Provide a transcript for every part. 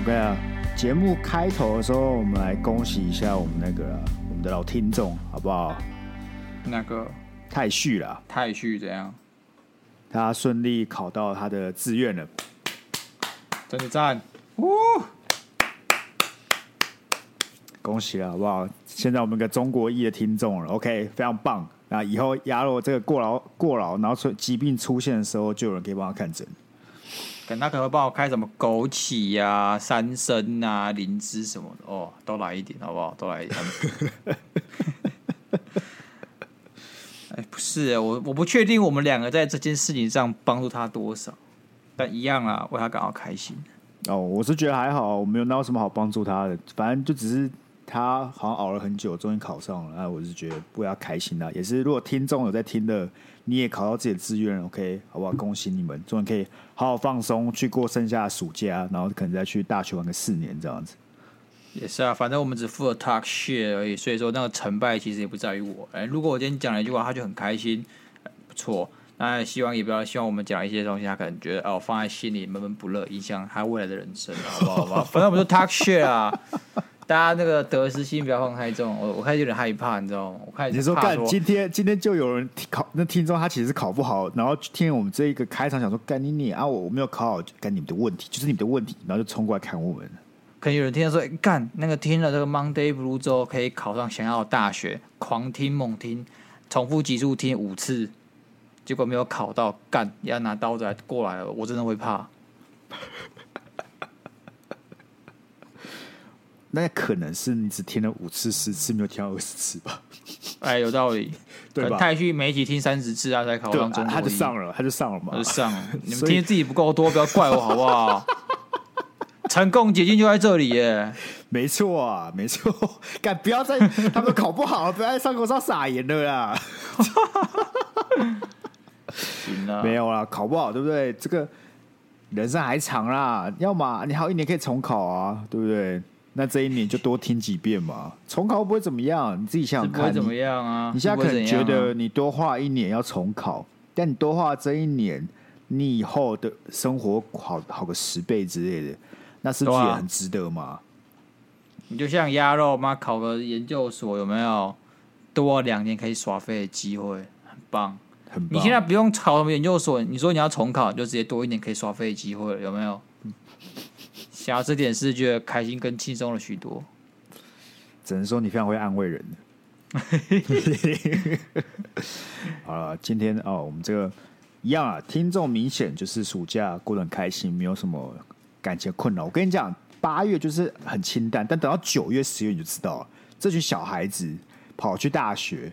OK 啊，节目开头的时候，我们来恭喜一下我们那个我们的老听众，好不好？那个太旭了，太旭怎样？他顺利考到他的志愿了，真的赞！恭喜了，好不好？现在我们有个中国裔的听众了，OK，非常棒。那以后亚罗这个过劳过劳，然后出疾病出现的时候，就有人可以帮他看诊。等他可能会帮我开什么枸杞呀、啊、三参啊、灵芝什么的哦，都来一点，好不好？都来一点。哎，不是，我我不确定我们两个在这件事情上帮助他多少，但一样啊，为他感到开心。哦，我是觉得还好，我没有哪有什么好帮助他的，反正就只是。他好像熬了很久，终于考上了。那我是觉得不要开心啦。也是，如果听众有在听的，你也考到自己的志愿，OK，好不好？恭喜你们，终于可以好好放松，去过剩下的暑假，然后可能再去大学玩个四年这样子。也是啊，反正我们只负责 talk shit 而已，所以说那个成败其实也不在于我。哎，如果我今天讲了一句话，他就很开心，不错。那希望也不要希望我们讲一些东西，他可能觉得哦放在心里闷闷不乐，影响他未来的人生，好不好？好不好？反正我们就 talk shit 啊。大家那个得失心不要放太重，我我开始有点害怕，你知道吗？我开始你说干，今天今天就有人考那听众，他其实考不好，然后听我们这一个开场，想说干你你啊，我我没有考好，干你们的问题，就是你们的问题，然后就冲过来看我们。可能有人听到说干那个听了这个 Monday Blue 之后可以考上想要的大学，狂听猛听，重复集数听五次，结果没有考到，干要拿刀子来过来了，我真的会怕。那可能是你只听了五次、十次，没有听到二十次吧？哎，有道理，对吧？太旭每一集听三十次啊，才考上中国，他就上了，他就上了嘛，他就上了。你们听自己不够多，不要怪我好不好？成功捷径就在这里耶！没错啊，没错。敢，不要再他们考不好，不要在上课上撒盐了啦。行了，没有啦，考不好对不对？这个人生还长啦，要么你还有一年可以重考啊，对不对？那这一年就多听几遍嘛，重考不会怎么样，你自己想想看。不会怎么样啊？你现在可能觉得你多花一年要重考，但你多花这一年，你以后的生活好好个十倍之类的，那是不是也很值得吗？你就像鸭肉妈考个研究所，有没有多两年可以耍废的机会？很棒，很棒。你现在不用考什么研究所，你说你要重考，就直接多一年可以耍废的机会了，有没有？想到这点是觉得开心跟轻松了许多，只能说你非常会安慰人。好了，今天哦，我们这个一样啊，听众明显就是暑假过得很开心，没有什么感情困扰。我跟你讲，八月就是很清淡，但等到九月、十月你就知道了，这群小孩子跑去大学。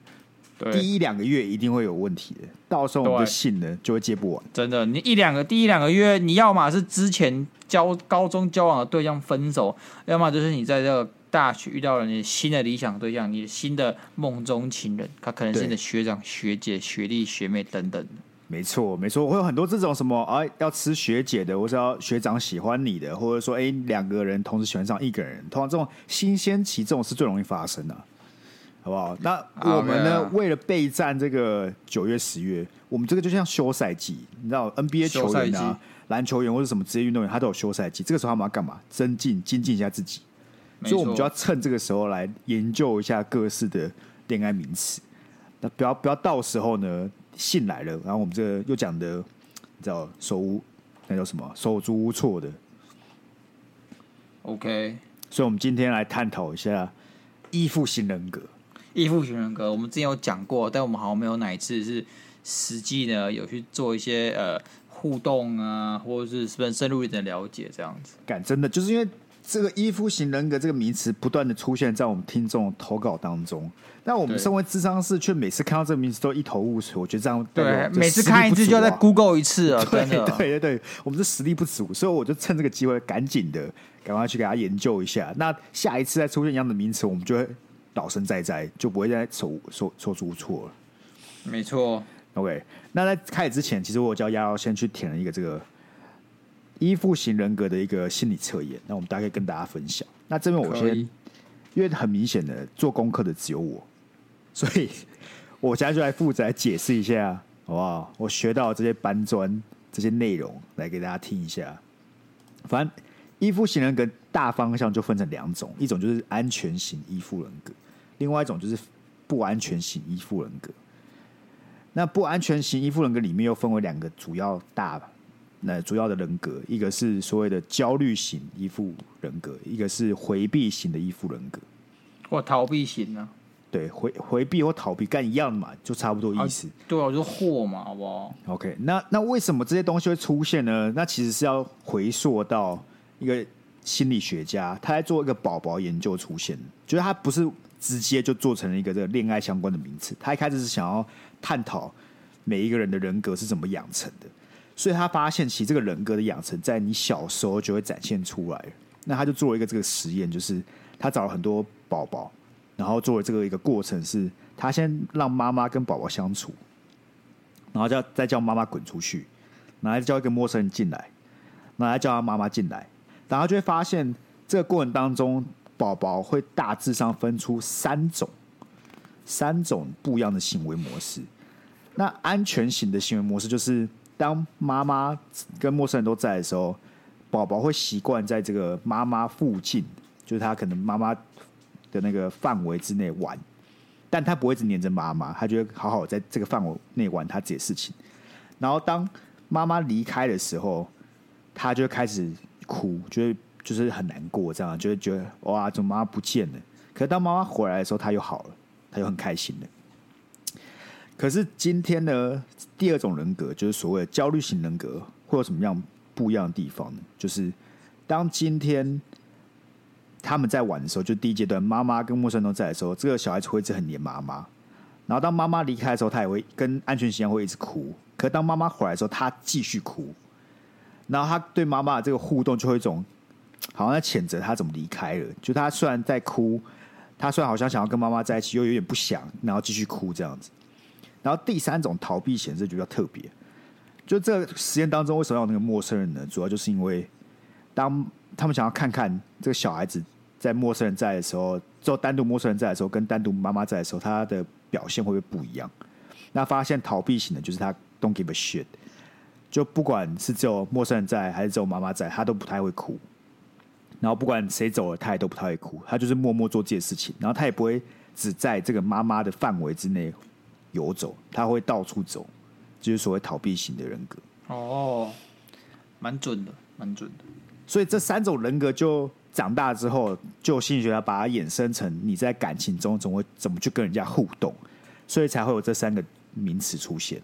第一两个月一定会有问题的，到时候我们的信呢就会接不完。真的，你一两个第一两个月，你要么是之前交高中交往的对象分手，要么就是你在这个大学遇到了你新的理想对象，你的新的梦中情人，他可能是你的学长、学姐、学弟、学妹等等。没错，没错，会有很多这种什么啊，要吃学姐的，或是要学长喜欢你的，或者说哎两个人同时喜欢上一个人，通常这种新鲜期这种是最容易发生的啊。好不好？那我们呢？Okay. 为了备战这个九月、十月，我们这个就像休赛季，你知道 NBA 球员啊、篮球员或者什么职业运动员，他都有休赛季。这个时候他们要干嘛？增进、精进一下自己。所以，我们就要趁这个时候来研究一下各式的恋爱名词。那不要不要到时候呢，信来了，然后我们这个又讲的，你知道手无那叫什么？手足无措的。OK，所以我们今天来探讨一下依附型人格。依附型人格，我们之前有讲过，但我们好像没有哪一次是实际的有去做一些呃互动啊，或者是是不是深入一点的了解这样子。感真的就是因为这个依附型人格这个名词不断的出现在我们听众投稿当中，但我们身为智商师却每次看到这个名词都一头雾水。我觉得这样、啊、对，每次看一次就要再 Google 一次啊，对对对对，我们是实力不足，所以我就趁这个机会赶紧的赶快去给他研究一下。那下一次再出现一样的名词，我们就会。老生在在，就不会再手手手足无措了。没错，OK。那在开始之前，其实我叫丫丫先去填了一个这个依附型人格的一个心理测验。那我们大概跟大家分享。那这边我先，因为很明显的做功课的只有我，所以 我现在就来负责来解释一下好不好？我学到这些搬砖这些内容来给大家听一下。反正依附型人格大方向就分成两种，一种就是安全型依附人格，另外一种就是不安全型依附人格。那不安全型依附人格里面又分为两个主要大那主要的人格，一个是所谓的焦虑型依附人格，一个是回避型的依附人格，或逃避型呢、啊？对，回回避或逃避干一样嘛，就差不多意思。啊对啊，就是祸嘛，好不好？OK，那那为什么这些东西会出现呢？那其实是要回溯到一个心理学家，他在做一个宝宝研究出现，就是他不是直接就做成了一个这个恋爱相关的名词，他一开始是想要探讨每一个人的人格是怎么养成的，所以他发现其实这个人格的养成在你小时候就会展现出来。那他就做了一个这个实验，就是他找了很多宝宝。然后做了这个一个过程是，他先让妈妈跟宝宝相处，然后叫再叫妈妈滚出去，然后再叫一个陌生人进来，然后再叫他妈妈进来，然后就会发现这个过程当中，宝宝会大致上分出三种三种不一样的行为模式。那安全型的行为模式就是，当妈妈跟陌生人都在的时候，宝宝会习惯在这个妈妈附近，就是他可能妈妈。的那个范围之内玩，但他不会一直黏着妈妈，他就会好好在这个范围内玩他自己的事情。然后当妈妈离开的时候，他就开始哭，就会就是很难过，这样就会觉得哇，怎么妈妈不见了？可是当妈妈回来的时候，他又好了，他又很开心了。可是今天呢，第二种人格就是所谓的焦虑型人格，会有什么样不一样的地方呢？就是当今天。他们在玩的时候，就第一阶段，妈妈跟陌生人都在的时候，这个小孩子会一直很黏妈妈。然后当妈妈离开的时候，他也会跟安全型一样会一直哭。可当妈妈回来的时候，他继续哭。然后他对妈妈的这个互动，就会一种好像在谴责他怎么离开了。就他虽然在哭，他虽然好像想要跟妈妈在一起，又有点不想，然后继续哭这样子。然后第三种逃避型，这就比较特别。就这个实验当中，为什么要有那个陌生人呢？主要就是因为当他们想要看看这个小孩子。在陌生人在的时候，就单独陌生人在的时候，跟单独妈妈在的时候，他的表现会不会不一样？那发现逃避型的，就是他 don't give a shit，就不管是只有陌生人在，还是只有妈妈在，他都不太会哭。然后不管谁走了，他也都不太会哭，他就是默默做这些事情。然后他也不会只在这个妈妈的范围之内游走，他会到处走，就是所谓逃避型的人格。哦，蛮准的，蛮准的。所以这三种人格就。长大之后，就心理学家把它衍生成你在感情中总会怎么去跟人家互动，所以才会有这三个名词出现。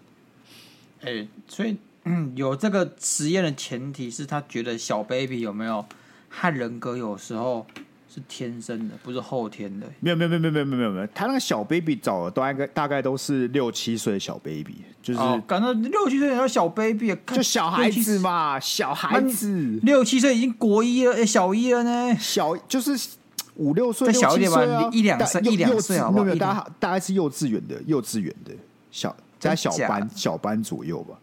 哎、欸，所以嗯，有这个实验的前提是他觉得小 baby 有没有和人格有时候。是天生的，不是后天的。没有没有没有没有没有没有没有，他那个小 baby 找的大概大概都是六七岁的小 baby，就是感到六七岁的小 baby，就小孩子嘛，小孩子六七岁已经国一了，小一了呢，小就是五六岁，小一点吧，一两岁，一两岁好不好？没有，大概大概是幼稚园的，幼稚园的小在小班小班左右吧。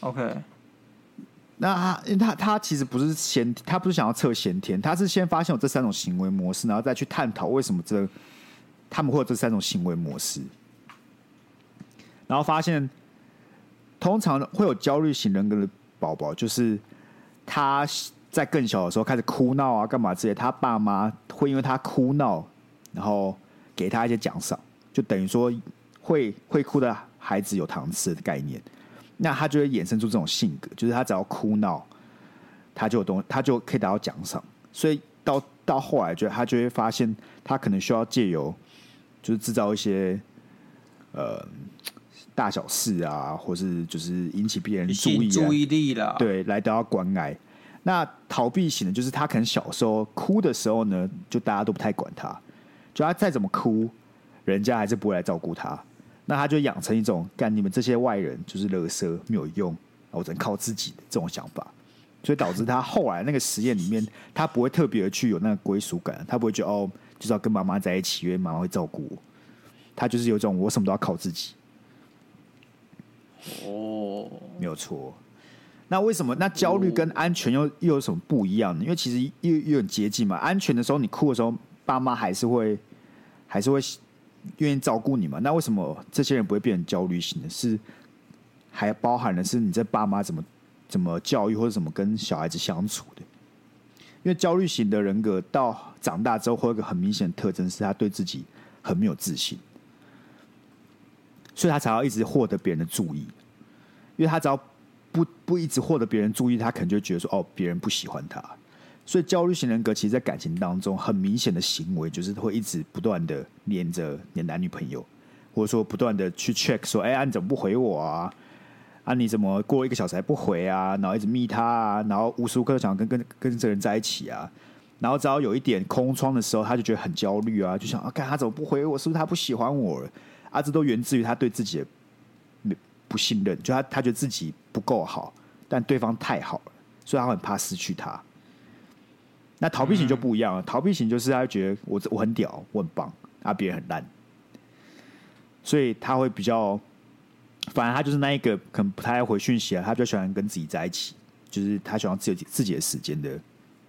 OK。那他，因为他他其实不是先，他不是想要测先天，他是先发现有这三种行为模式，然后再去探讨为什么这他们会有这三种行为模式，然后发现通常会有焦虑型人格的宝宝，就是他在更小的时候开始哭闹啊，干嘛之类，他爸妈会因为他哭闹，然后给他一些奖赏，就等于说会会哭的孩子有糖吃的概念。那他就会衍生出这种性格，就是他只要哭闹，他就有东，他就可以达到奖赏。所以到到后来，就他就会发现，他可能需要借由，就是制造一些呃大小事啊，或是就是引起别人注意注意力了，对，来得到关爱。那逃避型的，就是他可能小时候哭的时候呢，就大家都不太管他，就他再怎么哭，人家还是不会来照顾他。那他就养成一种干你们这些外人就是垃圾没有用，我只能靠自己的这种想法，所以导致他后来那个实验里面，他不会特别的去有那个归属感，他不会觉得哦，就是要跟妈妈在一起，因为妈妈会照顾我，他就是有一种我什么都要靠自己。哦，没有错。那为什么那焦虑跟安全又又有什么不一样呢？因为其实又又很接近嘛。安全的时候你哭的时候，爸妈还是会还是会。愿意照顾你嘛？那为什么这些人不会变成焦虑型的？是还包含的是你这爸妈怎么怎么教育或者怎么跟小孩子相处的。因为焦虑型的人格到长大之后，会有一个很明显的特征，是他对自己很没有自信，所以他才要一直获得别人的注意。因为他只要不不一直获得别人注意，他可能就觉得说：“哦，别人不喜欢他。”所以焦虑型人格其实，在感情当中很明显的行为，就是会一直不断的黏着你的男女朋友，或者说不断的去 check 说：“哎、欸，啊、你怎么不回我啊？啊，你怎么过一个小时还不回啊？然后一直密他啊，然后无时无刻都想跟跟跟这个人在一起啊。然后只要有一点空窗的时候，他就觉得很焦虑啊，就想啊，看他怎么不回我？是不是他不喜欢我了？啊，这都源自于他对自己的不不信任，就他他觉得自己不够好，但对方太好了，所以他很怕失去他。”那逃避型就不一样了，嗯、逃避型就是他觉得我我很屌，我很棒，啊，别人很烂，所以他会比较，反而他就是那一个可能不太爱回讯息啊，他比较喜欢跟自己在一起，就是他喜欢自己自己的时间的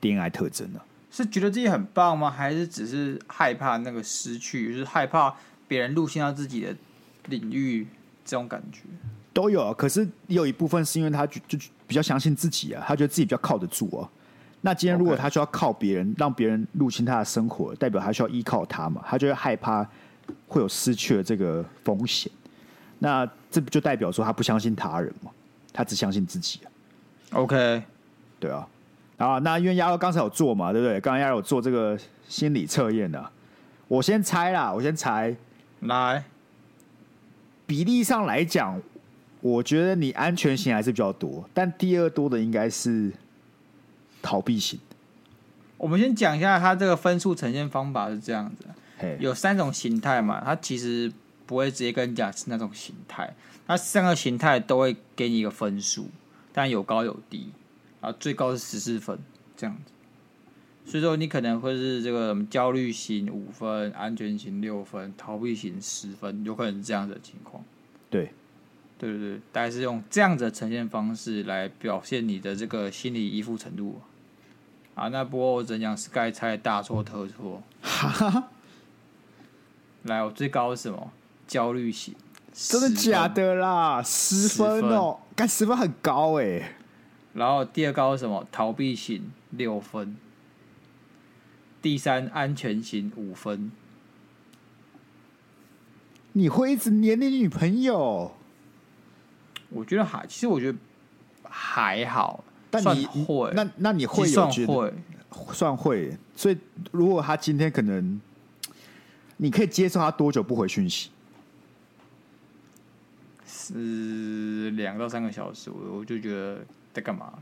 恋爱特征呢、啊。是觉得自己很棒吗？还是只是害怕那个失去，就是害怕别人入侵到自己的领域这种感觉？都有啊，可是也有一部分是因为他就就比较相信自己啊，他觉得自己比较靠得住啊。那今天如果他需要靠别人.让别人入侵他的生活，代表他需要依靠他嘛？他就会害怕会有失去的这个风险。那这不就代表说他不相信他人嘛？他只相信自己啊。OK，对啊。啊，那因为鸭肉刚才有做嘛，对不对？刚刚鸭肉有做这个心理测验的。我先猜啦，我先猜。来，比例上来讲，我觉得你安全性还是比较多，但第二多的应该是。逃避型，我们先讲一下它这个分数呈现方法是这样子.有三种形态嘛，它其实不会直接跟你讲是那种形态，它三个形态都会给你一个分数，但有高有低，啊，最高是十四分这样子，所以说你可能会是这个焦虑型五分，安全型六分，逃避型十分，有可能是这样子的情况，对。对对对，大概是用这样子的呈现方式来表现你的这个心理依附程度。啊，那不过我只能讲 Sky 猜大错特错。哈哈。来，我最高是什么？焦虑型。真的假的啦？十分哦，干十分很高哎。然后第二高是什么？逃避型六分。第三安全型五分。你会一直黏你女朋友？我觉得还，其实我觉得还好，但你会，那那你会有觉得会算会，所以如果他今天可能，你可以接受他多久不回讯息？是两到三个小时，我我就觉得在干嘛？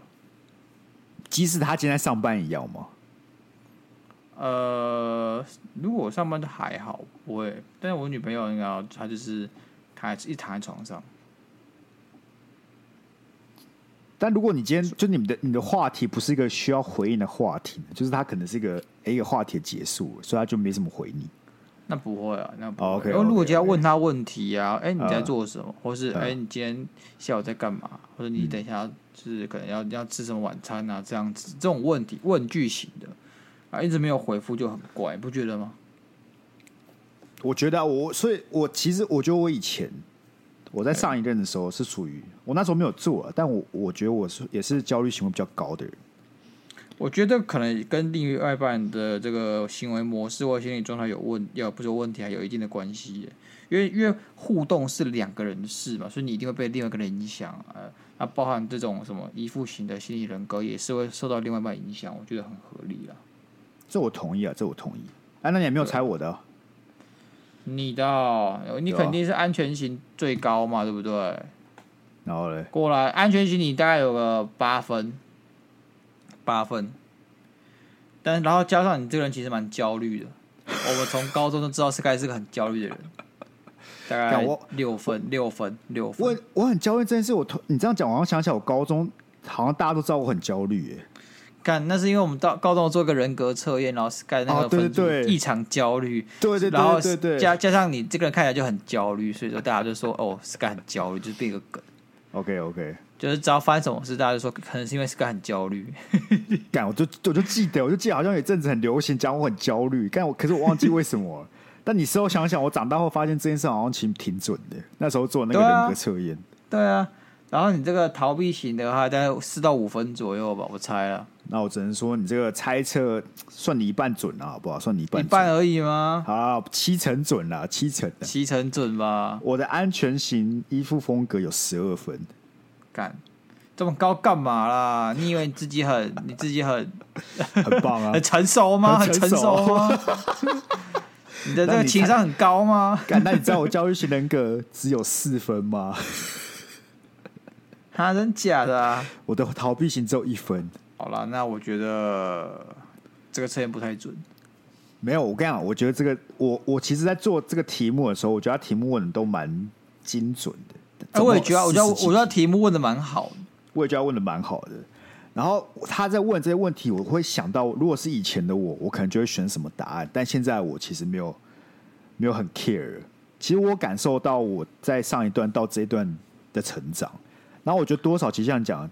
即使他今天上班也要吗？呃，如果我上班都还好，不会，但是我女朋友应该她就是她一躺在床上。但如果你今天就你们的你的话题不是一个需要回应的话题，就是他可能是一个一个话题结束，所以他就没什么回你。那不会啊，那不会。OK，如果就要问他问题啊，哎，你在做什么？嗯、或是哎，你今天下午在干嘛？或者你等一下就是可能要要吃什么晚餐啊？这样子这种问题问句型的啊，一直没有回复就很怪，不觉得吗？我觉得啊，我所以，我其实我觉得我以前。我在上一任的时候是属于我那时候没有做，但我我觉得我是也是焦虑行为比较高的人。我觉得可能跟另外一半的这个行为模式或心理状态有问，要不是有问题，还有一定的关系。因为因为互动是两个人的事嘛，所以你一定会被另外一个人影响。呃，那包含这种什么依附型的心理人格，也是会受到另外一半影响。我觉得很合理了。这我同意啊，这我同意。哎、啊，那你也没有猜我的、啊。你的，你肯定是安全型最高嘛，对不对？然后嘞，过来，安全型你大概有个八分，八分。但然后加上你这个人其实蛮焦虑的，我们从高中就知道 Sky 是个很焦虑的人，大概六分，六分，六分。我我很焦虑这件事，我你这样讲，我好像想起来，我高中好像大家都知道我很焦虑耶。干，那是因为我们到高中做一个人格测验，然后 Sky 那个分数异常焦虑，对对，然后加加上你这个人看起来就很焦虑，所以说大家就说哦，Sky 很焦虑，就是变个梗。OK OK，就是只要发生什么事，大家就说可能是因为 Sky 很焦虑。干，我就我就记得，我就记得好像有一阵子很流行讲我很焦虑，干我可是我忘记为什么。但你事后想想，我长大后发现这件事好像其实挺准的。那时候做那个人格测验，对啊。对啊然后你这个逃避型的话，大概四到五分左右吧，我猜了。那我只能说，你这个猜测算你一半准了，好不好？算你一半，一半而已吗？好，七成准了，七成，七成准吧。我的安全型衣服风格有十二分，干这么高干嘛啦？你以为你自己很，你自己很很棒啊？很成熟吗？很成熟吗？你的这个情商很高吗？干，那你知道我教育型人格只有四分吗？他、啊、真假的啊？我的逃避型只有一分。好了，那我觉得这个测验不太准。没有，我跟你讲，我觉得这个我我其实，在做这个题目的时候，我觉得他题目问的都蛮精准的。哎，我也觉得，我觉得，我觉得题目问的蛮好的。我也觉得问的蛮好的。然后他在问这些问题，我会想到，如果是以前的我，我可能就会选什么答案。但现在我其实没有没有很 care。其实我感受到我在上一段到这一段的成长。然后我觉得多少其实这样讲，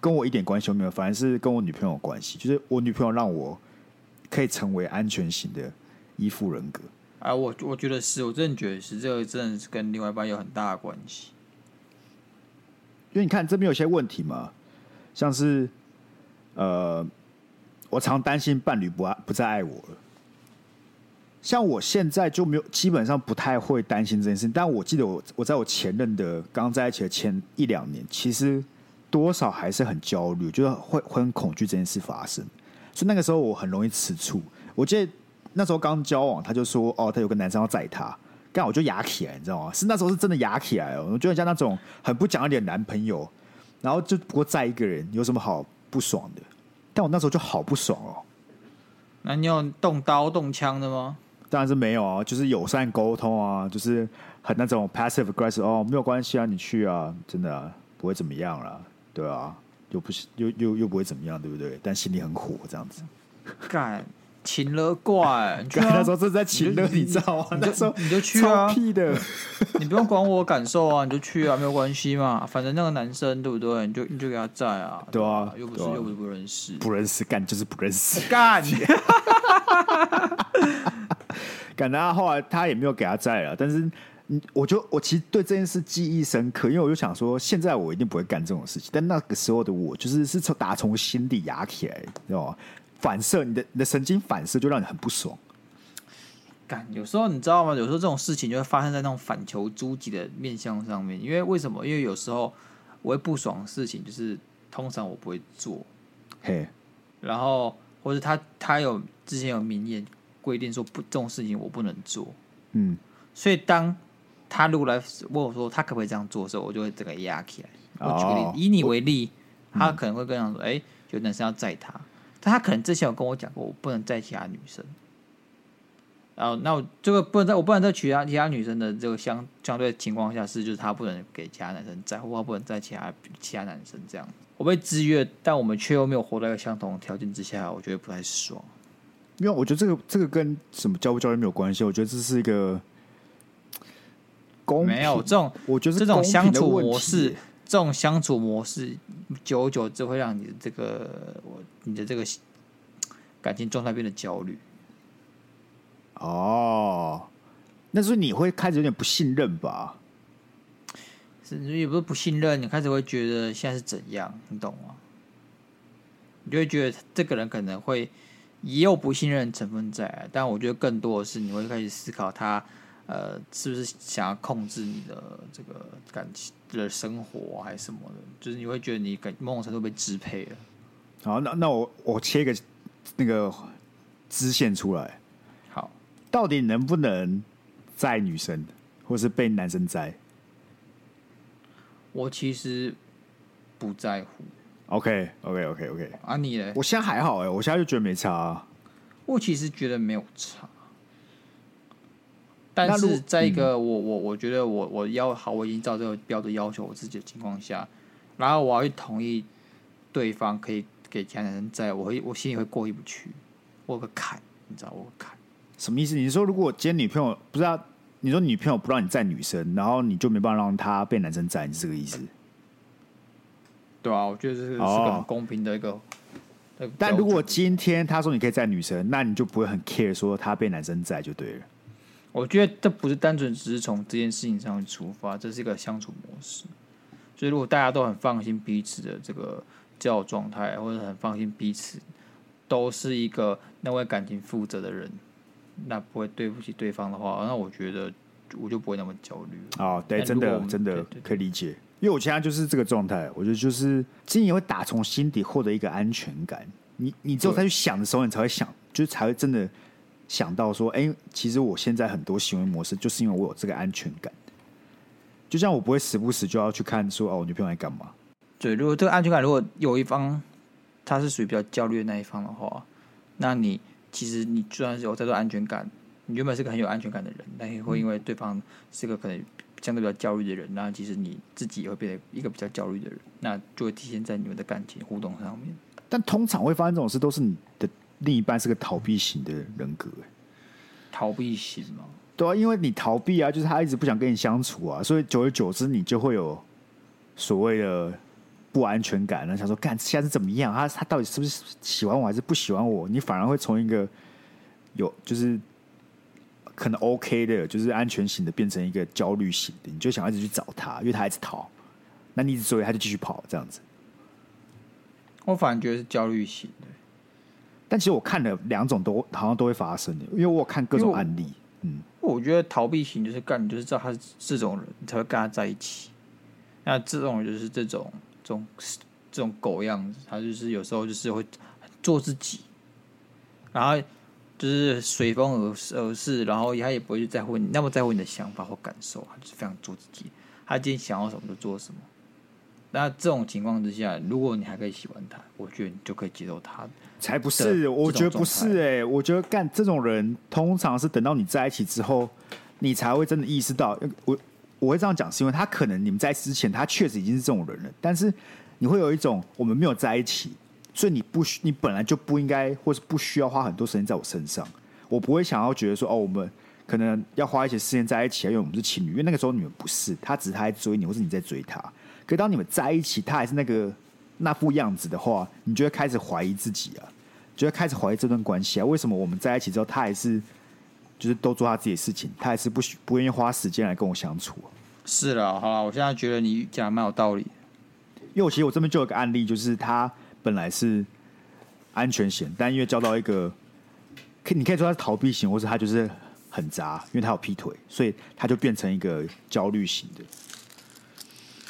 跟我一点关系都没有，反而是跟我女朋友有关系。就是我女朋友让我可以成为安全型的依附人格。啊，我我觉得是，我真的觉得是，这个真的是跟另外一半有很大的关系。因为你看这边有些问题嘛，像是呃，我常担心伴侣不爱不再爱我了。像我现在就没有，基本上不太会担心这件事情。但我记得我我在我前任的刚在一起的前一两年，其实多少还是很焦虑，就是会会很恐惧这件事发生。所以那个时候我很容易吃醋。我记得那时候刚交往，他就说哦，他有个男生要载他，刚我就哑起来，你知道吗？是那时候是真的哑起来哦。我觉得像那种很不讲理的男朋友，然后就不过载一个人，有什么好不爽的？但我那时候就好不爽哦。那你有动刀动枪的吗？当然是没有啊，就是友善沟通啊，就是很那种 passive aggressive 哦，没有关系啊，你去啊，真的，不会怎么样啦，对啊，又不是又又又不会怎么样，对不对？但心里很火这样子，干，情勒怪，你 那时候是在情勒，你知道吗？那时候你就去啊，屁的，你不用管我感受啊，你就去啊，没有关系嘛，反正那个男生对不对？你就你就给他在啊，对啊，又不是又不是不认识，不认识干就是不认识。干。感觉他后来他也没有给他在了，但是，我就我其实对这件事记忆深刻，因为我就想说，现在我一定不会干这种事情，但那个时候的我，就是是从打从心底压起来，知道吗？反射你的你的神经反射，就让你很不爽。干，有时候你知道吗？有时候这种事情就会发生在那种反求诸己的面向上面，因为为什么？因为有时候我会不爽的事情，就是通常我不会做，嘿，然后或者他他有之前有明言。规定说不，这种事情我不能做。嗯，所以当他如果来问我说他可不可以这样做的时候，我就会整个压起来。我举个例子，以你为例，他可能会跟我说：“哎、欸，有男生要载他，但他可能之前有跟我讲过，我不能载其他女生。”然后，那我这个不能在，我不能在其他其他女生的这个相相对情况下是，就是他不能给其他男生载，或他不能载其他其他男生这样。我被制约，但我们却又没有活在一个相同的条件之下，我觉得不太爽。因为我觉得这个这个跟什么教不教育没有关系，我觉得这是一个公，没有这种，我觉得这种相处模式，这种相处模式，久而久之会让你的这个我你的这个感情状态变得焦虑。哦，那所以你会开始有点不信任吧？是，也不是不信任，你开始会觉得现在是怎样，你懂吗？你就会觉得这个人可能会。也有不信任成分在，但我觉得更多的是你会开始思考他，呃，是不是想要控制你的这个感情的生活还是什么的，就是你会觉得你感某种程度被支配了。好，那那我我切一个那个支线出来，好，到底能不能载女生，或是被男生载？我其实不在乎。Okay, okay, okay, okay. 啊，你呢？我现在还好哎，我现在就觉得没差啊。我其实觉得没有差，但是在一个我我我觉得我我要好，我已经照这个标准要求我自己的情况下，然后我要去同意对方可以给其他男生载，我会我心里会过意不去，我有个坎，你知道我有个坎。什么意思？你说如果今天女朋友不知道，你说女朋友不让你载女生，然后你就没办法让她被男生载，你是这个意思？对啊，我觉得这是是个很公平的一个。Oh. 但如果今天他说你可以载女生，那你就不会很 care 说他被男生载就对了。我觉得这不是单纯只是从这件事情上去出发，这是一个相处模式。所以如果大家都很放心彼此的这个交往状态，或者很放心彼此都是一个那为感情负责的人，那不会对不起对方的话，那我觉得我就不会那么焦虑。哦，对，真的真的可以理解，因为我现在就是这个状态，我觉得就是经营会打从心底获得一个安全感。你你之后再去想的时候，你才会想，就是才会真的想到说，哎，其实我现在很多行为模式，就是因为我有这个安全感。就像我不会时不时就要去看说，哦，我女朋友在干嘛？对，如果这个安全感，如果有一方他是属于比较焦虑的那一方的话，那你其实你就算是有再多安全感，你原本是个很有安全感的人，但也会因为对方是个可能相对比较焦虑的人，那其实你自己也会变得一个比较焦虑的人，那就会体现在你们的感情互动上面。但通常会发生这种事，都是你的另一半是个逃避型的人格，逃避型吗？对啊，因为你逃避啊，就是他一直不想跟你相处啊，所以久而久之，你就会有所谓的不安全感。那想说，干现在是怎么样？他他到底是不是喜欢我，还是不喜欢我？你反而会从一个有就是可能 OK 的，就是安全型的，变成一个焦虑型的。你就想一直去找他，因为他一直逃，那你一直追，他就继续跑，这样子。我反而觉得是焦虑型的，但其实我看了两种都好像都会发生的，因为我有看各种案例。嗯，我觉得逃避型就是干，你就是知道他是这种人，你才会跟他在一起。那这种人就是这种这种这种狗样子，他就是有时候就是会做自己，然后就是随风而而逝，然后他也不会去在乎你那么在乎你的想法或感受，他就是非常做自己。他今天想要什么就做什么。那这种情况之下，如果你还可以喜欢他，我觉得你就可以接受他。才不是，我觉得不是哎、欸，我觉得干这种人，通常是等到你在一起之后，你才会真的意识到。我我会这样讲，是因为他可能你们在之前，他确实已经是这种人了。但是你会有一种，我们没有在一起，所以你不需，你本来就不应该，或是不需要花很多时间在我身上。我不会想要觉得说，哦，我们可能要花一些时间在一起，因为我们是情侣。因为那个时候你们不是，他只是他在追你，或是你在追他。可当你们在一起，他还是那个那副样子的话，你就会开始怀疑自己啊，就会开始怀疑这段关系啊。为什么我们在一起之后，他还是就是都做他自己的事情，他还是不不愿意花时间来跟我相处啊？是了，好了，我现在觉得你讲的蛮有道理。因为我其实我这边就有个案例，就是他本来是安全型，但因为交到一个，可你可以说他是逃避型，或者他就是很渣，因为他有劈腿，所以他就变成一个焦虑型的。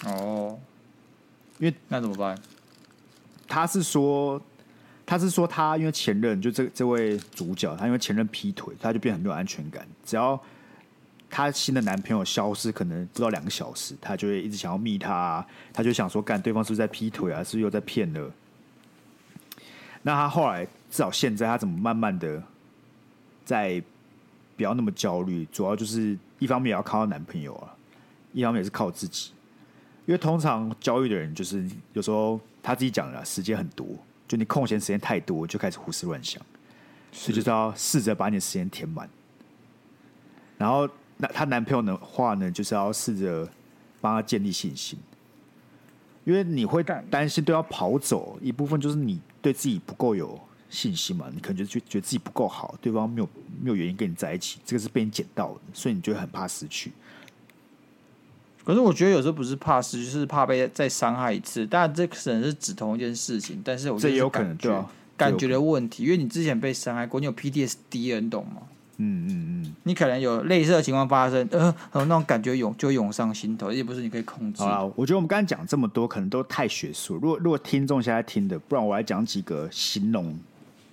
哦，因为那怎么办？他是说，他是说他因为前任就这这位主角，他因为前任劈腿，他就变得很没有安全感。只要他新的男朋友消失，可能不到两个小时，他就会一直想要密他啊，他就想说，干对方是不是在劈腿啊？是不是又在骗了？那他后来至少现在，他怎么慢慢的在不要那么焦虑？主要就是一方面也要靠男朋友啊，一方面也是靠自己。因为通常焦虑的人，就是有时候他自己讲了，时间很多，就你空闲时间太多，就开始胡思乱想，所以就是要试着把你的时间填满。然后，那她男朋友的话呢，就是要试着帮他建立信心，因为你会担心都要跑走，一部分就是你对自己不够有信心嘛，你可能就觉觉得自己不够好，对方没有没有原因跟你在一起，这个是被你捡到的，所以你就会很怕失去。可是我觉得有时候不是怕失去，就是怕被再伤害一次。当然，这可能是指同一件事情，但是我觉得是这有可能对啊，感觉的问题，因为你之前被伤害过，你有 PTSD，你懂吗？嗯嗯嗯，你可能有类似的情况发生，呃，那种感觉涌就涌上心头，也不是你可以控制。好，我觉得我们刚才讲这么多，可能都太学术。如果如果听众现在听的，不然我来讲几个形容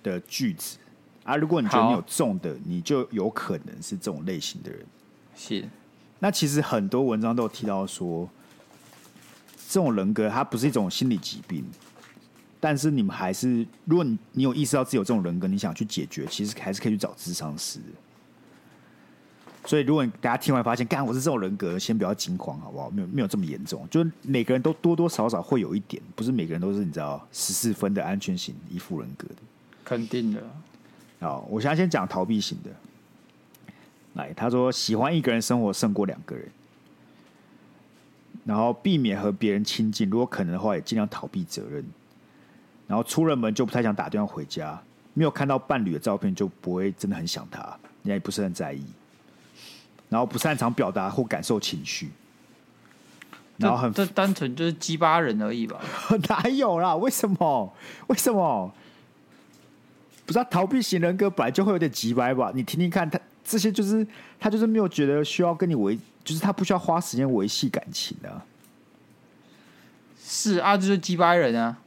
的句子啊。如果你觉得你有中的，你就有可能是这种类型的人。是。那其实很多文章都有提到说，这种人格它不是一种心理疾病，但是你们还是，如果你你有意识到自己有这种人格，你想去解决，其实还是可以去找咨商师。所以，如果你大家听完发现，干我是这种人格，先不要惊慌，好不好？没有没有这么严重，就是每个人都多多少少会有一点，不是每个人都是你知道十四分的安全型依附人格的，肯定的。好，我现在先讲逃避型的。来，他说喜欢一个人生活胜过两个人，然后避免和别人亲近，如果可能的话，也尽量逃避责任。然后出了门就不太想打电话回家，没有看到伴侣的照片就不会真的很想他，人家也不是很在意。然后不擅长表达或感受情绪，然后很这单纯就是鸡巴人而已吧？哪有啦？为什么？为什么？不是他逃避型人格本来就会有点鸡掰吧？你听听看，他这些就是他就是没有觉得需要跟你维，就是他不需要花时间维系感情的、啊。是啊，就是鸡巴人啊。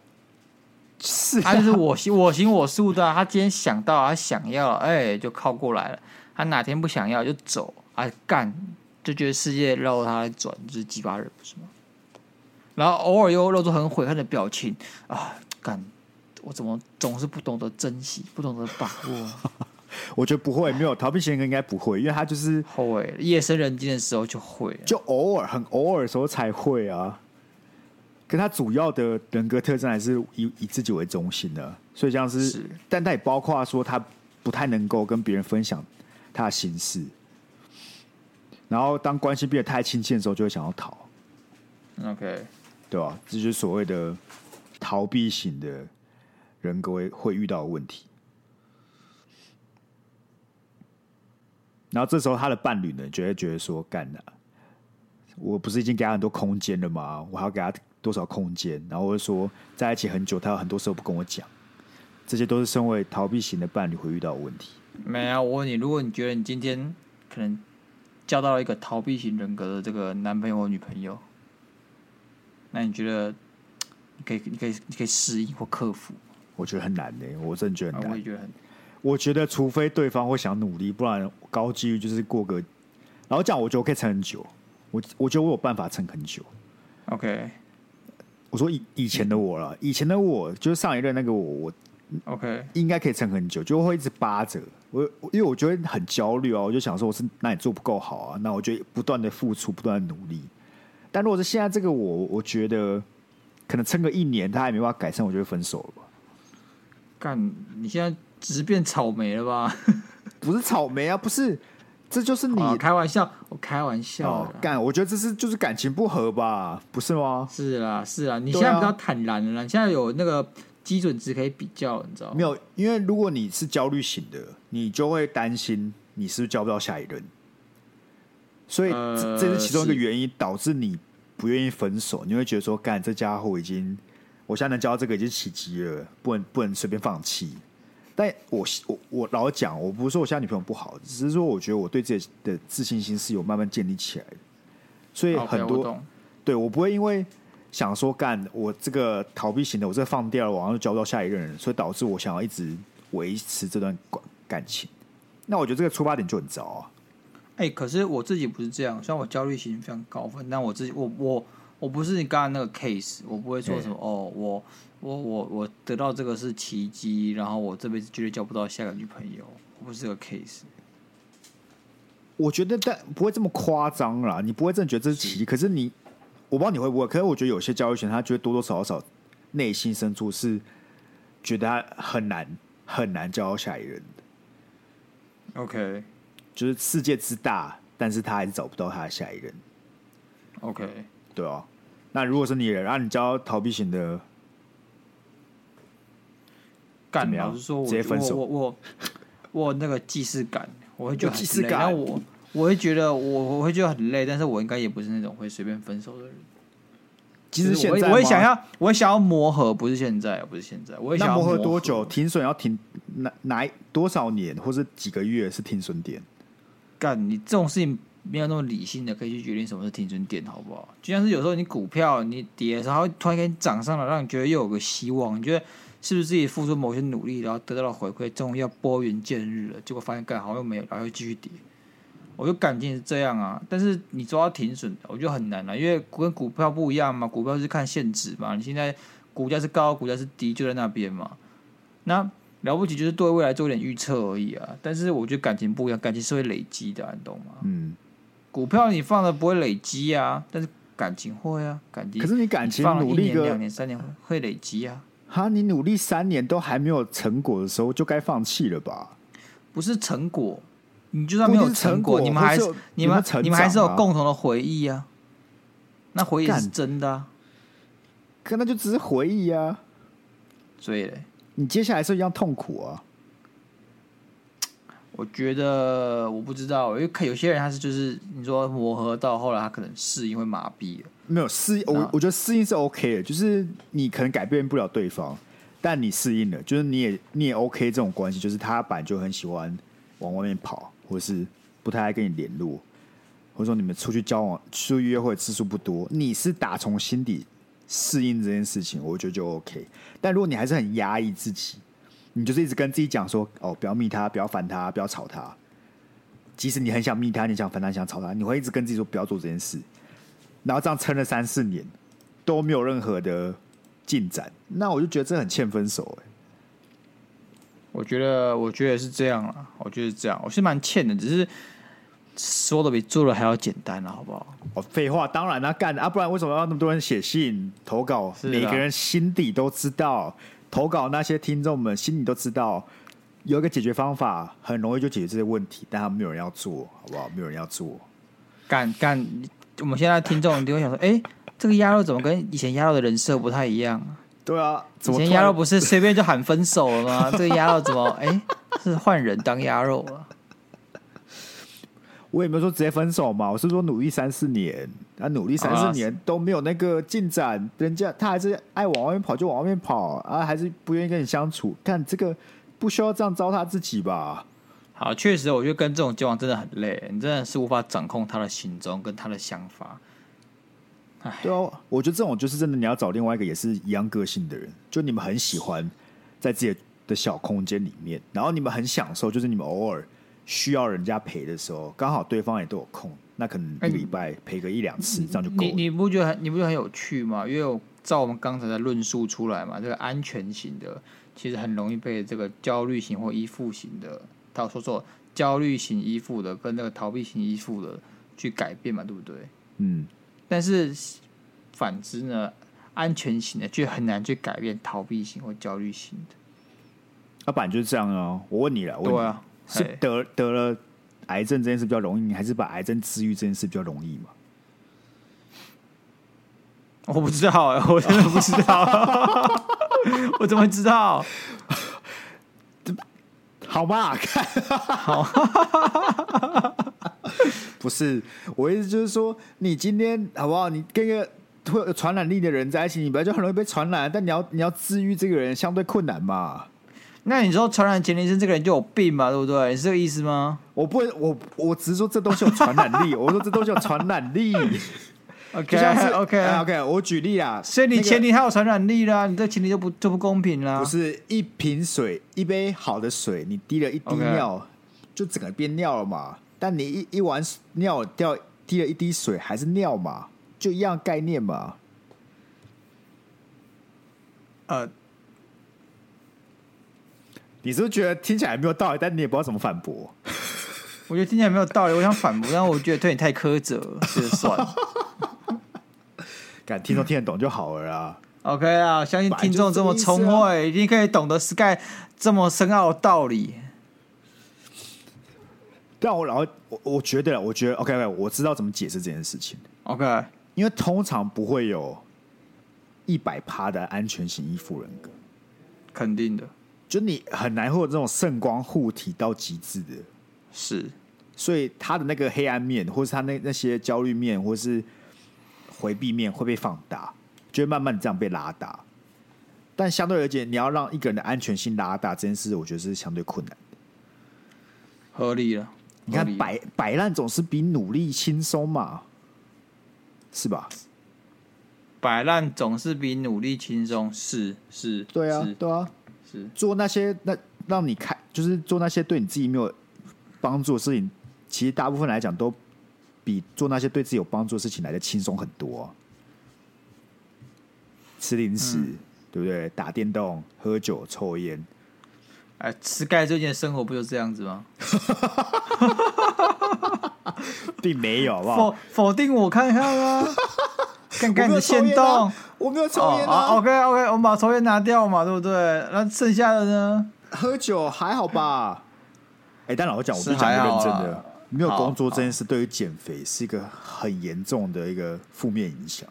是、啊，他就是我行我行我素的、啊。他今天想到，他想要，哎、欸，就靠过来了。他哪天不想要就走，啊干，就觉得世界绕着他来转，就是鸡巴人，不是吗？然后偶尔又露出很悔恨的表情，啊干，我怎么总是不懂得珍惜，不懂得把握？我觉得不会，没有逃避型人格应该不会，因为他就是会夜深人静的时候就会，就偶尔很偶尔的时候才会啊。可他主要的人格特征还是以以自己为中心的，所以像是，是，但他也包括说他不太能够跟别人分享他的心事，然后当关系变得太亲近的时候，就会想要逃。OK，对吧？这就是所谓的逃避型的人格会会遇到的问题。然后这时候他的伴侣呢，就会觉得说：“干了，我不是已经给他很多空间了吗？我还要给他。”多少空间？然后我就说在一起很久，他有很多时候不跟我讲，这些都是身为逃避型的伴侣会遇到的问题。没啊，我问你，如果你觉得你今天可能交到了一个逃避型人格的这个男朋友或女朋友，那你觉得你可以、你可以、你可以适应或克服？我觉得很难呢、欸，我真的觉得很难。我也觉得很，我觉得除非对方会想努力，不然高几率就是过个。然后这样，我觉得我可以撑很久。我我觉得我有办法撑很久。OK。我说以以前的我了，以前的我就是上一任那个我，我 OK 应该可以撑很久，就会一直扒着我，因为我觉得很焦虑啊，我就想说我是哪里做不够好啊，那我就不断的付出，不断的努力。但如果是现在这个我，我觉得可能撑个一年，他还没办法改善，我就会分手了吧。干，你现在只是变草莓了吧？不是草莓啊，不是。这就是你开玩笑，我开玩笑。干、哦，我觉得这是就是感情不合吧，不是吗？是啦，是啦，你现在比较坦然了啦，你现在有那个基准值可以比较，你知道吗？没有，因为如果你是焦虑型的，你就会担心你是不是交不到下一任，所以这、呃、这是其中一个原因导致你不愿意分手。你会觉得说，干这家伙已经，我现在能交到这个已经奇迹了，不能不能随便放弃。但我我我老讲，我不是说我现在女朋友不好，只是说我觉得我对自己的自信心是有慢慢建立起来的，所以很多 okay, 我对我不会因为想说干我这个逃避型的，我这个放掉了，我好像就交不到下一任人，所以导致我想要一直维持这段感感情。那我觉得这个出发点就很糟啊。哎、欸，可是我自己不是这样，虽然我焦虑型非常高分，但我自己我我我不是你刚刚那个 case，我不会说什么、欸、哦我。我我我得到这个是奇迹，然后我这辈子绝对交不到下个女朋友，我不是这个 case。我觉得但不会这么夸张啦，你不会真的觉得这是奇迹。可是你，我不知道你会不会，可是我觉得有些教育学他觉得多多少少内心深处是觉得他很难很难交到下一任的。OK，就是世界之大，但是他还是找不到他的下一任。OK，对啊。那如果是你，让你交逃避型的。干，老实说，我我我我我那个既视感，我会觉得既视感我我会觉得我我会觉得很累，但是我应该也不是那种会随便分手的人。其实现在我也想要，我也想要磨合，不是现在，不是现在。我也想要磨合多久？停损要停哪哪多少年，或是几个月是停损点？干，你这种事情没有那么理性的可以去决定什么是停损点，好不好？就像是有时候你股票你跌的时候，突然间涨上了，让你觉得又有个希望，你觉得？是不是自己付出某些努力，然后得到了回馈，终于要拨云见日了？结果发现干好像又没有，然后又继续跌。我就感情是这样啊，但是你抓到停损，我觉得很难啊，因为跟股票不一样嘛，股票是看现值嘛，你现在股价是高，股价是低，就在那边嘛。那了不起就是对未来做一点预测而已啊。但是我觉得感情不一样，感情是会累积的，你懂吗？嗯，股票你放了不会累积啊，但是感情会啊，感情。可是你感情努力一年、两年、三年会累积啊。哈，你努力三年都还没有成果的时候，就该放弃了吧？不是成果，你就算没有成果，你们还是你们你们还是有共同的回忆啊。那回忆是真的啊，可那就只是回忆啊。所以，你接下来是一样痛苦啊。我觉得我不知道，因为看有些人他是就是你说磨合到后来，他可能适应会麻痹了。没有适应，我我觉得适应是 OK 的，就是你可能改变不了对方，但你适应了，就是你也你也 OK 这种关系，就是他本来就很喜欢往外面跑，或是不太爱跟你联络，或者说你们出去交往、出去约会次数不多，你是打从心底适应这件事情，我觉得就 OK。但如果你还是很压抑自己。你就是一直跟自己讲说，哦，不要密他，不要烦他，不要吵他。即使你很想密他，你想烦他，想吵他，你会一直跟自己说不要做这件事。然后这样撑了三四年，都没有任何的进展，那我就觉得这很欠分手。哎，我觉得，我觉得是这样了。我觉得是这样，我是蛮欠的，只是说的比做的还要简单了，好不好？哦，废话，当然啦，干啊，不然为什么要那么多人写信投稿？每个人心底都知道。投稿那些听众们心里都知道，有一个解决方法，很容易就解决这些问题，但他们没有人要做，好不好？没有人要做。干干，我们现在听众就会想说，哎、欸，这个鸭肉怎么跟以前鸭肉的人设不太一样？对啊，以前鸭肉不是随便就喊分手了吗？这个鸭肉怎么，哎、欸，是换人当鸭肉了？我也没有说直接分手嘛，我是说努力三四年，啊，努力三四年都没有那个进展，人家他还是爱往外面跑就往外面跑，啊，还是不愿意跟你相处，看这个不需要这样糟蹋自己吧？好，确实，我觉得跟这种交往真的很累，你真的是无法掌控他的行踪跟他的想法。哎，对哦，我觉得这种就是真的，你要找另外一个也是一样个性的人，就你们很喜欢在自己的小空间里面，然后你们很享受，就是你们偶尔。需要人家陪的时候，刚好对方也都有空，那可能一个礼拜陪个一两次，欸、这样就够了。你你不觉得很你不觉得很有趣吗？因为我照我们刚才的论述出来嘛，这个安全型的其实很容易被这个焦虑型或依附型的，他说说焦虑型依附的跟那个逃避型依附的去改变嘛，对不对？嗯。但是反之呢，安全型的却很难去改变逃避型或焦虑型的。那本来就是这样啊。我问你了，我问你对啊。是得得了癌症这件事比较容易，你还是把癌症治愈这件事比较容易嘛？我不知道，我真的不知道，我怎么知道？好吧，看，好，不是，我意思就是说，你今天好不好？你跟一个会有传染力的人在一起，你本来就很容易被传染，但你要你要治愈这个人相对困难嘛。那你说传染前列腺这个人就有病嘛，对不对？是这个意思吗？我不会，我我只是说这东西有传染力。我说这东西有传染力。OK OK OK，我举例啊，所以你前提它有传染力啦，你这前提就不就不公平啦。不是一瓶水，一杯好的水，你滴了一滴尿.就整个变尿了嘛？但你一一碗尿掉滴了一滴水，还是尿嘛？就一样概念嘛？呃。你是不是觉得听起来没有道理，但你也不知道怎么反驳？我觉得听起来没有道理，我想反驳，但我觉得对你太苛责，就算了。敢听众听得懂就好了啊。OK 啊，相信听众这么聪慧，一定可以懂得 Sky 这么深奥的道理。但我然后我我觉得，我觉得 OK OK，我知道怎么解释这件事情。OK，因为通常不会有一百趴的安全型依附人格，肯定的。就你很难会有这种圣光护体到极致的，是，所以他的那个黑暗面，或是他那那些焦虑面，或是回避面会被放大，就会慢慢这样被拉大。但相对而言，你要让一个人的安全性拉大，这件事我觉得是相对困难的。合理了，你看摆摆烂总是比努力轻松嘛，是吧？摆烂总是比努力轻松，是是，对啊，对啊。是做那些那让你开，就是做那些对你自己没有帮助的事情，其实大部分来讲都比做那些对自己有帮助的事情来的轻松很多啊。吃零食，嗯、对不对？打电动、喝酒、抽烟。哎，吃盖最近的生活不就这样子吗？并没有，好不好？否否定我看看啊！看看你的限动。我没有抽烟啊。Oh, OK OK，我们把抽烟拿掉嘛，对不对？那剩下的呢？喝酒还好吧？哎、欸，但老实讲，我是讲认真的，没有工作这件事对于减肥是一个很严重的一个负面影响。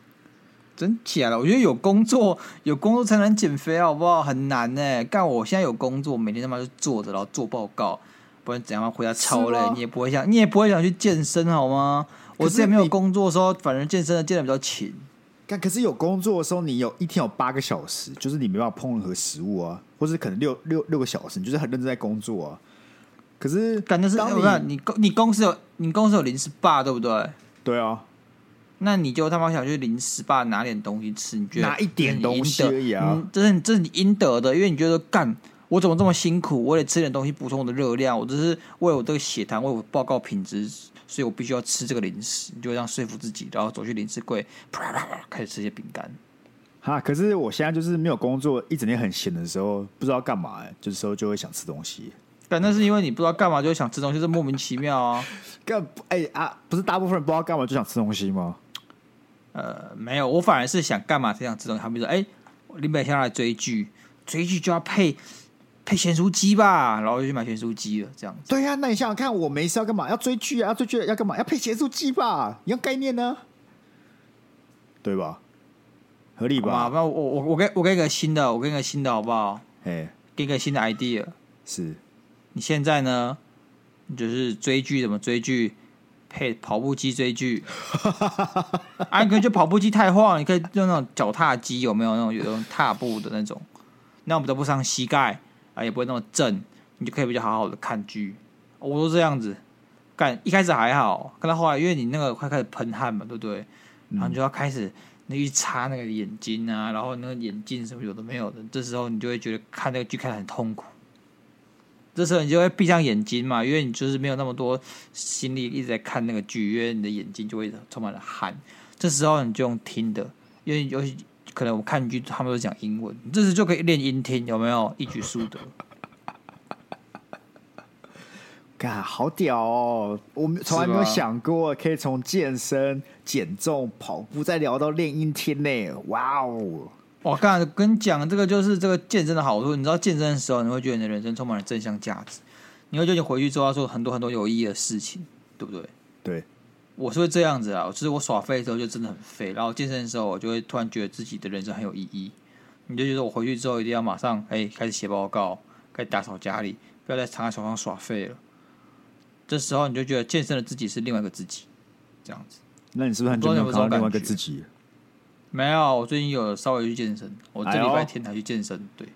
真假的？我觉得有工作，有工作才能减肥，好不好？很难呢。干，我现在有工作，每天他妈就坐着，然后做报告，不然怎样回家超累，你也不会想，你也不会想去健身好吗？我之前没有工作的时候，反正健身的健的比较勤。但可是有工作的时候，你有一天有八个小时，就是你没办法碰任何食物啊，或是可能六六六个小时，你就是很认真在工作啊。可是感觉是，我看你公你公司有你公司有零食霸，对不对？对啊。那你就他妈想去零食霸拿点东西吃？你觉得拿一点东西而已啊？这是这是你应得的，因为你觉得干我怎么这么辛苦，我得吃点东西补充我的热量，我只是为了我这个血糖，为我报告品质，所以我必须要吃这个零食。你就会这样说服自己，然后走去零食柜，啪啪啪开始吃些饼干。哈，可是我现在就是没有工作，一整天很闲的时候，不知道干嘛，就是时候就会想吃东西。但那是因为你不知道干嘛就会想吃东西，是莫名其妙啊。干哎、欸、啊，不是大部分人不知道干嘛就想吃东西吗？呃，没有，我反而是想干嘛才想吃东西。他们说，哎、欸，林北下来追剧，追剧就要配配咸酥鸡吧，然后就去买咸酥鸡了。这样子。对呀、啊，那你想想看，我没事要干嘛？要追剧啊，要追剧要干嘛？要配咸酥鸡吧？一样概念呢，对吧？合理吧？那我我我给我给一个新的，我给一个新的好不好？哎，给一个新的 idea 是。你现在呢？你就是追剧怎么追剧？配跑步机追剧，啊，你可以就跑步机太晃，你可以用那种脚踏机，有没有那种有那种踏步的那种？那我们都不伤膝盖啊，也不会那么正，你就可以比较好好的看剧。我都这样子干，一开始还好，看到后来，因为你那个快开始喷汗嘛，对不对？然后你就要开始你去擦那个眼睛啊，然后那个眼镜什么有的没有的，这时候你就会觉得看那个剧看得很痛苦。这时候你就会闭上眼睛嘛，因为你就是没有那么多心力一直在看那个剧，因为你的眼睛就会充满了汗。这时候你就用听的，因为尤其可能我看剧他们都讲英文，这时就可以练音听，有没有一举数得？嘎，好屌哦！我们从来没有想过可以从健身、减重、跑步再聊到练音听呢。哇哦！我刚才跟你讲，这个就是这个健身的好处。你知道健身的时候，你会觉得你的人生充满了正向价值。你会觉得你回去之后要做很多很多有意义的事情，对不对？对，我是会这样子啊。就是我耍废的时候就真的很废，然后健身的时候我就会突然觉得自己的人生很有意义。你就觉得我回去之后一定要马上哎开始写报告，开始打扫家里，不要再躺在床上耍废了。这时候你就觉得健身的自己是另外一个自己，这样子。那你是不是很久没有看到另外一个自己？没有，我最近有稍微去健身，我这礼拜天才去健身。哎、对，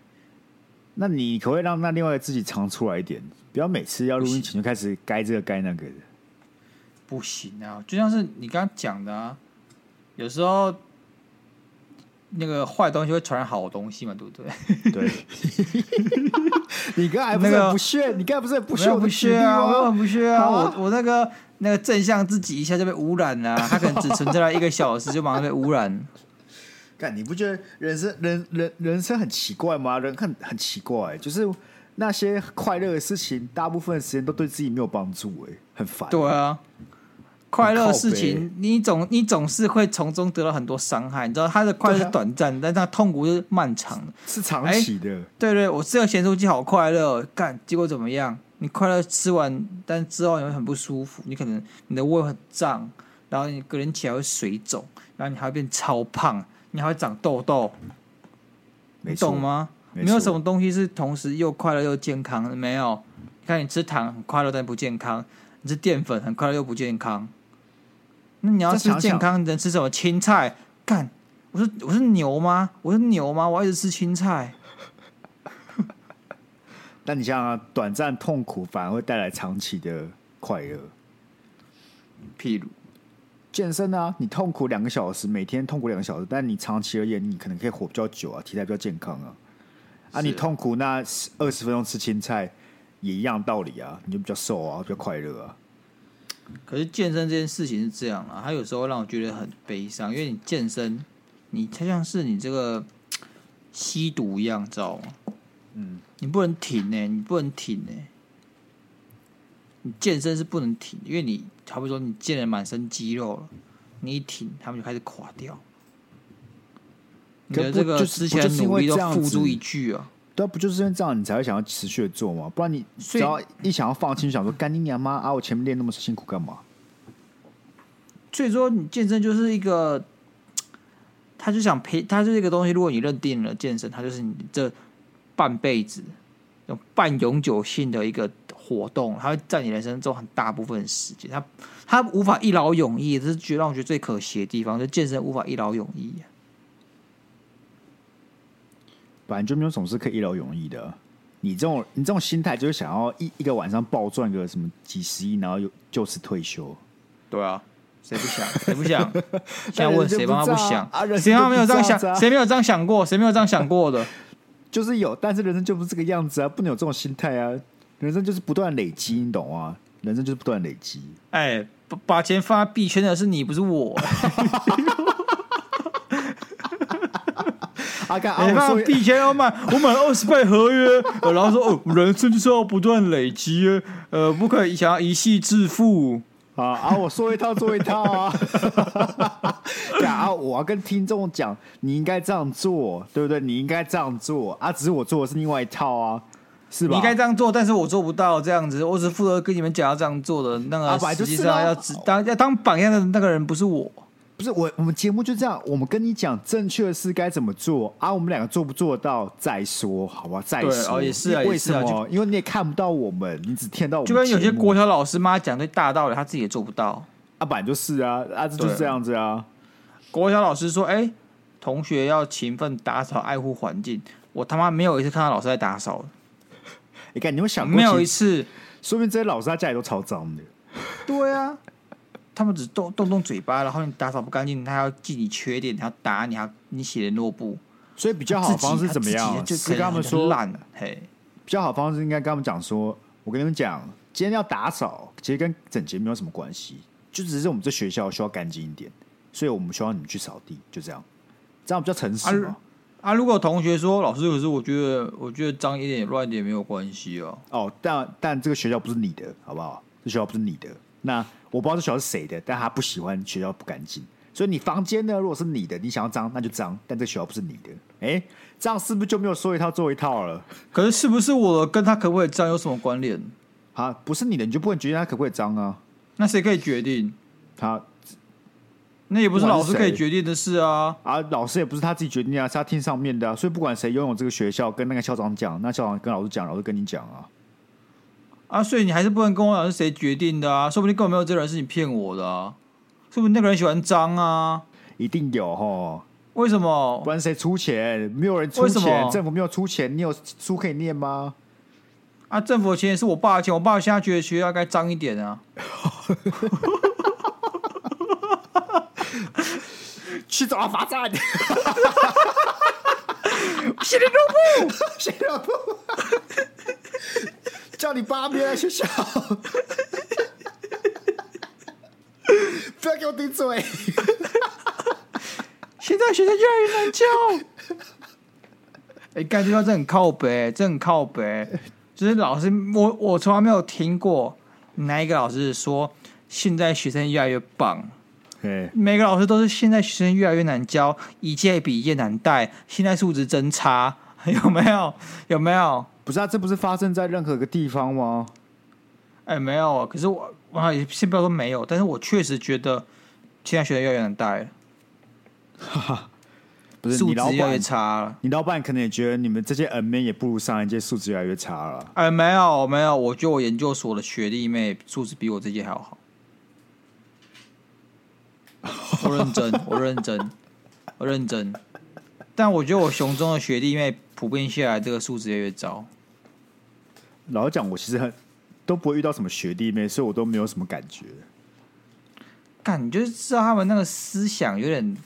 那你可不可以让那另外一个自己常出来一点？不要每次要录音前就开始该这个该那个的。不行啊，就像是你刚刚讲的啊，有时候那个坏东西会传染好东西嘛，对不对？对。你刚才不是不屑？那个、你刚才不是很不屑？不屑啊，我很不屑啊，我我那个那个正向自己一下就被污染了，它可能只存在了一个小时就马上被污染。干，你不觉得人生人人人生很奇怪吗？人很很奇怪，就是那些快乐的事情，大部分时间都对自己没有帮助，哎，很烦。对啊，快乐的事情，你总你总是会从中得到很多伤害。你知道，他的快乐是短暂，啊、但他痛苦是漫长的，是长期的。对，对对，我吃个咸酥鸡好快乐，干，结果怎么样？你快乐吃完，但之后你会很不舒服，你可能你的胃很胀，然后你个人起来会水肿，然后你还会变超胖。你还会长痘痘，你懂吗？没，没有什么东西是同时又快乐又健康的。没有，你看你吃糖很快乐但不健康，你吃淀粉很快乐又不健康。那你要吃健康，你能吃什么？青菜？干！我是我是牛吗？我是牛吗？我要一直吃青菜。但你想啊短暂痛苦反而会带来长期的快乐，譬如。健身啊，你痛苦两个小时，每天痛苦两个小时，但你长期而言，你可能可以活比较久啊，体态比较健康啊。啊，你痛苦那二十分钟吃青菜也一样道理啊，你就比较瘦啊，比较快乐啊。可是健身这件事情是这样啊，它有时候让我觉得很悲伤，因为你健身，你它像是你这个吸毒一样，知道吗？嗯，你不能停呢、欸，你不能停呢、欸。你健身是不能停，因为你。好比说，你健了满身肌肉了，你一停，他们就开始垮掉。你的这个之前努力都付诸一炬啊！对啊，不就是因为这样，你才会想要持续的做吗？不然你只要一想要放弃，想说干你娘妈啊！我前面练那么辛苦干嘛？所以说，你健身就是一个，他就想陪，他就是一个东西。如果你认定了健身，他就是你这半辈子有半永久性的一个活动，它会占你人生中很大部分的时间，它它无法一劳永逸，这是觉得让我觉得最可惜的地方，就健身无法一劳永逸。本来就没有什么事可以一劳永逸的。你这种你这种心态，就是想要一一个晚上暴赚个什么几十亿，然后又就此退休。对啊，谁不想？谁不想？现在问谁帮他不想？啊，谁没有这样想？谁没有这样想过？谁没有这样想过的？就是有，但是人生就不是这个样子啊，不能有这种心态啊。人生就是不断累积，你懂啊？人生就是不断累积。哎，把把钱放在币圈的是你，不是我。阿干，你看币圈要卖，我买了二十倍合约，然后说哦，人生就是要不断累积，呃，不可以想要一夕致富啊啊！我说一套做一套啊！啊，我要跟听众讲，你应该这样做，对不对？你应该这样做啊！只是我做的是另外一套啊，是吧？你应该这样做，但是我做不到这样子，我只负责跟你们讲要这样做的那个，实际上要当要当榜样的那个人不是我。不是我，我们节目就这样，我们跟你讲正确的事该怎么做啊？我们两个做不做到再说，好吧？再说哦，也是啊，为什么？啊、因为你也看不到我们，你只听到我们。就跟有些国小老师妈讲对大道理，他自己也做不到。啊，本来就是啊，啊，这就是这样子啊。国小老师说：“哎、欸，同学要勤奋打扫，爱护环境。”我他妈没有一次看到老师在打扫。你看，你有想过没有一次？说明这些老师他家里都超脏的。对啊。他们只动动动嘴巴，然后你打扫不干净，他要记你缺点，他要打你，还你写的落布。所以比较好的方式怎么样？就是跟他们说烂了。嘿，比较好的方式应该跟他们讲说：“我跟你们讲，今天要打扫，其实跟整洁没有什么关系，就只是我们这学校需要干净一点，所以我们需要你们去扫地，就这样，这样比较诚实嘛。”啊，如果同学说老师，可是我觉得我觉得脏一点、乱一点没有关系哦。哦，但但这个学校不是你的，好不好？这学校不是你的，那。我不知道这学校是谁的，但他不喜欢学校不干净，所以你房间呢，如果是你的，你想要脏那就脏，但这学校不是你的，哎，这样是不是就没有说一套做一套了？可是是不是我的跟他可不可以脏有什么关联？啊，不是你的，你就不能决定他可不可以脏啊？那谁可以决定？他，那也不是老师可以决定的事啊！啊，老师也不是他自己决定啊，是他听上面的啊，所以不管谁拥有这个学校，跟那个校长讲，那校长跟老师讲，老师跟你讲啊。啊，所以你还是不能跟我讲是谁决定的啊？说不定根本没有这个人，是你骗我的啊！说不定那个人喜欢脏啊？一定有哈？为什么？不然谁出钱？没有人出钱，政府没有出钱，你有书可以念吗？啊，政府的钱也是我爸的钱，我爸现在觉得学校该脏一点啊！去找他罚站！叫你爸别来学校，不要给我顶嘴！现在学生越来越难教。哎，感觉到这很靠北，这很靠北。就是老师，我我从来没有听过哪一个老师说现在学生越来越棒。嘿每个老师都是现在学生越来越难教，一届比一届难带，现在素质真差，有没有？有没有？不是啊，这不是发生在任何一个地方吗？哎、欸，没有啊。可是我，我先不要说没有，但是我确实觉得现在学的越来越难带了。哈哈，不是你老板越来越差了。你老板可能也觉得你们这些 N 妹也不如上一届素质越来越差了。哎、欸，没有没有，我觉得我研究所的学弟妹素质比我这届还要好。我认真，我认真，我认真。但我觉得我熊中的学弟妹普遍下来，这个素质越来越糟。老实讲，我其实很都不会遇到什么学弟妹，所以我都没有什么感觉。感觉就是知道他们那个思想有点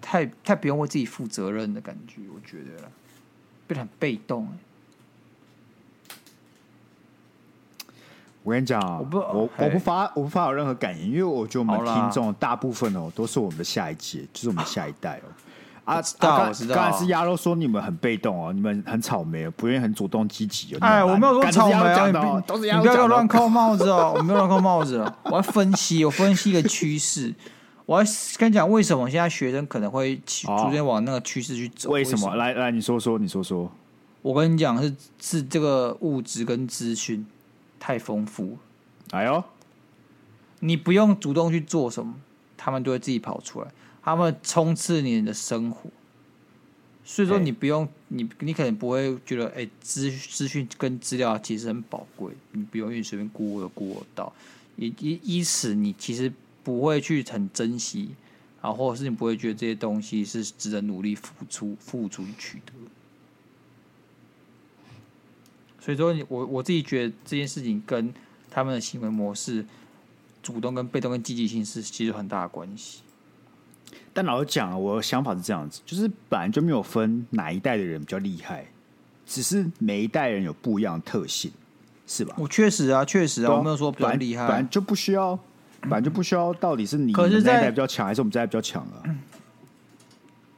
太太不用为自己负责任的感觉，我觉得变得很被动。我跟你讲，我不我我不发我不发有任何感言，因为我觉得我们听众大部分哦都是我们的下一届，就是我们下一代哦。啊，知道，我知道。刚才是鸭肉说你们很被动哦，你们很草莓，不愿意很主动积极。哎，我没有说草莓啊，你 不要乱扣帽子哦，我没有乱扣帽子。我要分析，我分析一个趋势。我要跟你讲，为什么现在学生可能会逐渐往那个趋势去走？为什么？来来，你说说，你说说。我跟你讲，是是这个物质跟资讯太丰富。哎呦，你不用主动去做什么，他们都会自己跑出来。他们冲刺你的生活，所以说你不用你你可能不会觉得哎资资讯跟资料其实很宝贵，你不用因为随便 Google 的 Google 到，以以以此你其实不会去很珍惜，然后或者是你不会觉得这些东西是值得努力付出付出取得。所以说，我我自己觉得这件事情跟他们的行为模式，主动跟被动跟积极性是其实有很大的关系。但老实讲，我的想法是这样子，就是本来就没有分哪一代的人比较厉害，只是每一代人有不一样的特性，是吧？我确实啊，确实啊，我没有说比较厉害，本来就不需要，本来就不需要，到底是你们那一代比较强，还是我们这代比较强啊？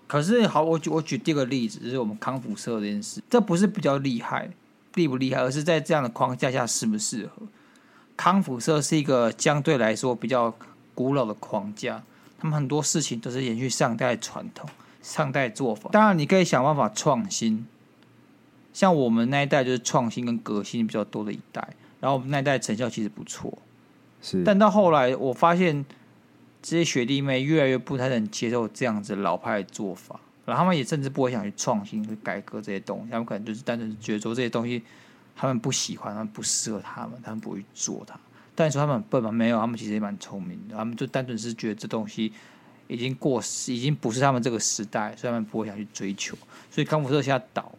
可是好，我举我举第二个例子，就是我们康复社这件事，这不是比较厉害，厉不厉害，而是在这样的框架下适不适合。康复社是一个相对来说比较古老的框架。他们很多事情都是延续上代传统、上代做法。当然，你可以想办法创新。像我们那一代就是创新跟革新比较多的一代，然后我们那一代成效其实不错。是，但到后来，我发现这些学弟妹越来越不太能接受这样子老派的做法，然后他们也甚至不会想去创新、去改革这些东西。他们可能就是单纯觉得说这些东西他们不喜欢，他们不适合他们，他们不会做它。但你说他们很笨吗？没有，他们其实也蛮聪明的。他们就单纯是觉得这东西已经过时，已经不是他们这个时代，所以他们不会想去追求。所以康福社现在倒，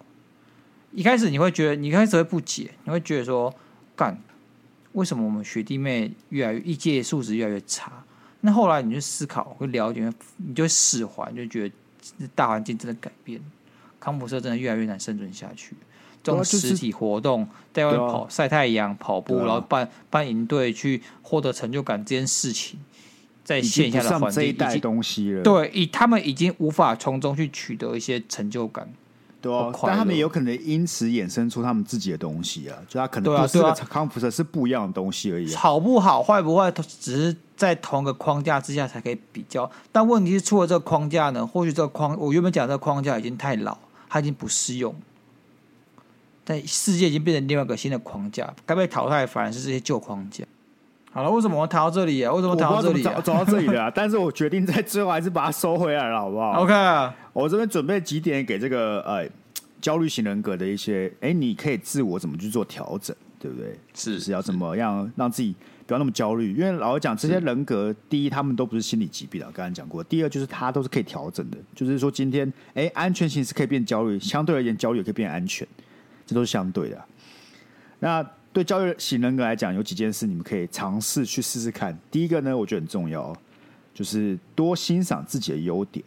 一开始你会觉得，你开始会不解，你会觉得说，干，为什么我们学弟妹越来越一届素质越来越差？那后来你去思考，会了解，你就会释怀，就觉得大环境真的改变，康福社真的越来越难生存下去。这种实体活动，在外面跑晒太阳、跑步，然后办办营队去获得成就感，这件事情，在线下的环境已经东西了。对，以他们已经无法从中去取得一些成就感。对啊，但他们也有可能因此衍生出他们自己的东西啊，就他可能不是康复者，是不一样的东西而已。好不好，坏不坏，只是在同一个框架之下才可以比较。但问题是，出了这个框架呢？或许这个框，我原本讲这个框架已经太老，它已经不适用。但世界已经变成另外一个新的框架，该被淘汰反而是这些旧框架。好了，为什么我谈到这里啊？为什么谈到这里、啊？走到这里的、啊，但是我决定在最后还是把它收回来了，好不好？OK，我这边准备几点给这个呃焦虑型人格的一些，哎，你可以自我怎么去做调整，对不对？是是要怎么样让自己不要那么焦虑？因为老实讲，这些人格，第一，他们都不是心理疾病的，刚才讲过；第二，就是他都是可以调整的，就是说今天，哎，安全性是可以变焦虑，相对而言，焦虑也可以变安全。这都是相对的啊。那对教育型人格来讲，有几件事你们可以尝试去试试看。第一个呢，我觉得很重要，就是多欣赏自己的优点。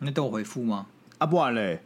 你等我回复吗？啊，不然嘞。